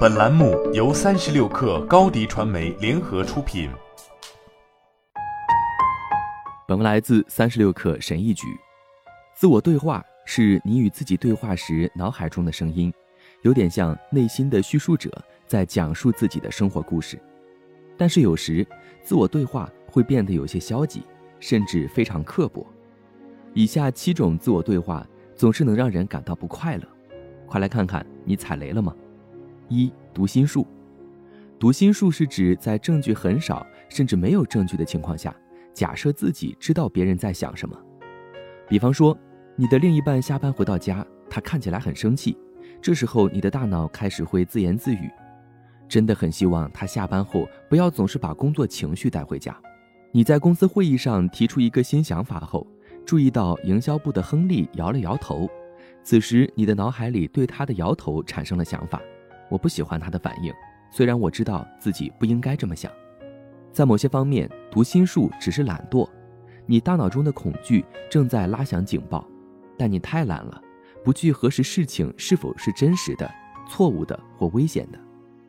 本栏目由三十六氪高低传媒联合出品。本文来自三十六氪神译局。自我对话是你与自己对话时脑海中的声音，有点像内心的叙述者在讲述自己的生活故事。但是有时，自我对话会变得有些消极，甚至非常刻薄。以下七种自我对话总是能让人感到不快乐。快来看看你踩雷了吗？一读心术，读心术是指在证据很少甚至没有证据的情况下，假设自己知道别人在想什么。比方说，你的另一半下班回到家，他看起来很生气，这时候你的大脑开始会自言自语：“真的很希望他下班后不要总是把工作情绪带回家。”你在公司会议上提出一个新想法后，注意到营销部的亨利摇了摇头。此时，你的脑海里对他的摇头产生了想法：我不喜欢他的反应，虽然我知道自己不应该这么想。在某些方面，读心术只是懒惰，你大脑中的恐惧正在拉响警报，但你太懒了，不去核实事情是否是真实的、错误的或危险的。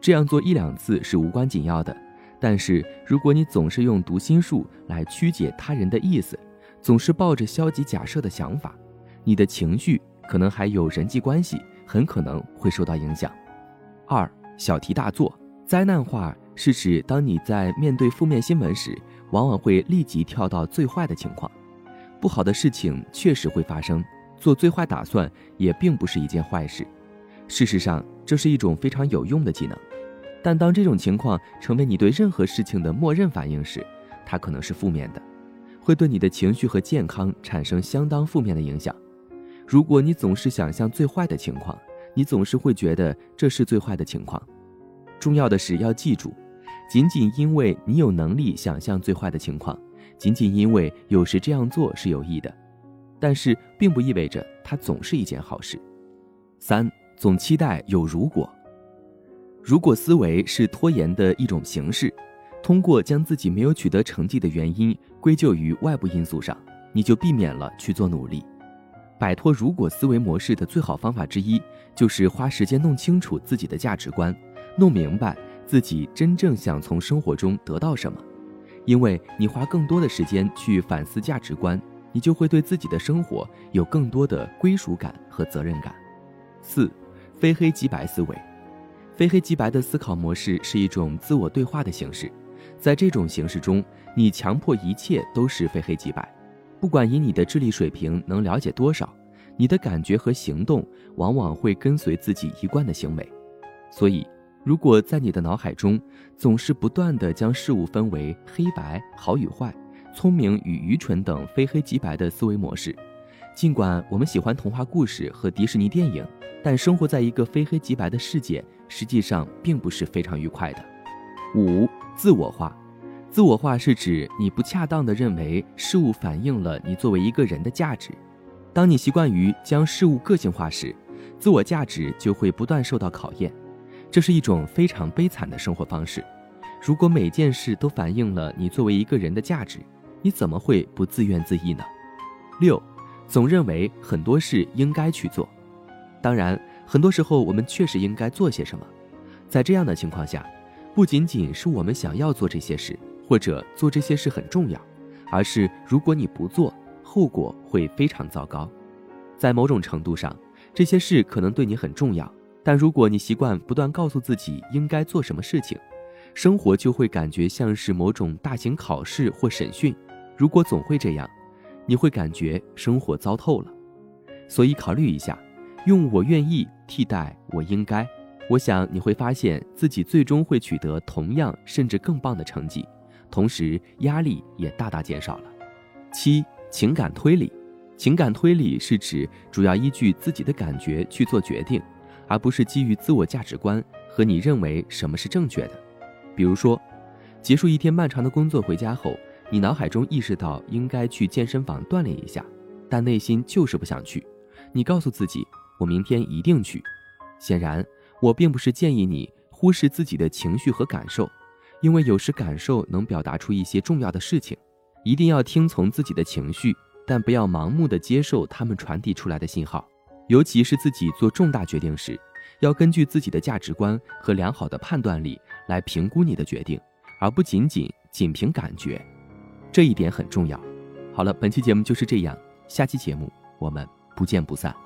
这样做一两次是无关紧要的，但是如果你总是用读心术来曲解他人的意思，总是抱着消极假设的想法，你的情绪。可能还有人际关系，很可能会受到影响。二小题大做，灾难化是指当你在面对负面新闻时，往往会立即跳到最坏的情况。不好的事情确实会发生，做最坏打算也并不是一件坏事。事实上，这是一种非常有用的技能。但当这种情况成为你对任何事情的默认反应时，它可能是负面的，会对你的情绪和健康产生相当负面的影响。如果你总是想象最坏的情况，你总是会觉得这是最坏的情况。重要的是要记住，仅仅因为你有能力想象最坏的情况，仅仅因为有时这样做是有益的，但是并不意味着它总是一件好事。三，总期待有如果。如果思维是拖延的一种形式，通过将自己没有取得成绩的原因归咎于外部因素上，你就避免了去做努力。摆脱如果思维模式的最好方法之一，就是花时间弄清楚自己的价值观，弄明白自己真正想从生活中得到什么。因为你花更多的时间去反思价值观，你就会对自己的生活有更多的归属感和责任感。四，非黑即白思维，非黑即白的思考模式是一种自我对话的形式，在这种形式中，你强迫一切都是非黑即白。不管以你的智力水平能了解多少，你的感觉和行动往往会跟随自己一贯的行为。所以，如果在你的脑海中总是不断地将事物分为黑白、好与坏、聪明与愚蠢等非黑即白的思维模式，尽管我们喜欢童话故事和迪士尼电影，但生活在一个非黑即白的世界，实际上并不是非常愉快的。五、自我化。自我化是指你不恰当的认为事物反映了你作为一个人的价值。当你习惯于将事物个性化时，自我价值就会不断受到考验。这是一种非常悲惨的生活方式。如果每件事都反映了你作为一个人的价值，你怎么会不自怨自艾呢？六，总认为很多事应该去做。当然，很多时候我们确实应该做些什么。在这样的情况下，不仅仅是我们想要做这些事。或者做这些事很重要，而是如果你不做，后果会非常糟糕。在某种程度上，这些事可能对你很重要，但如果你习惯不断告诉自己应该做什么事情，生活就会感觉像是某种大型考试或审讯。如果总会这样，你会感觉生活糟透了。所以考虑一下，用“我愿意”替代“我应该”，我想你会发现自己最终会取得同样甚至更棒的成绩。同时，压力也大大减少了。七、情感推理，情感推理是指主要依据自己的感觉去做决定，而不是基于自我价值观和你认为什么是正确的。比如说，结束一天漫长的工作回家后，你脑海中意识到应该去健身房锻炼一下，但内心就是不想去。你告诉自己，我明天一定去。显然，我并不是建议你忽视自己的情绪和感受。因为有时感受能表达出一些重要的事情，一定要听从自己的情绪，但不要盲目的接受他们传递出来的信号。尤其是自己做重大决定时，要根据自己的价值观和良好的判断力来评估你的决定，而不仅仅仅凭感觉，这一点很重要。好了，本期节目就是这样，下期节目我们不见不散。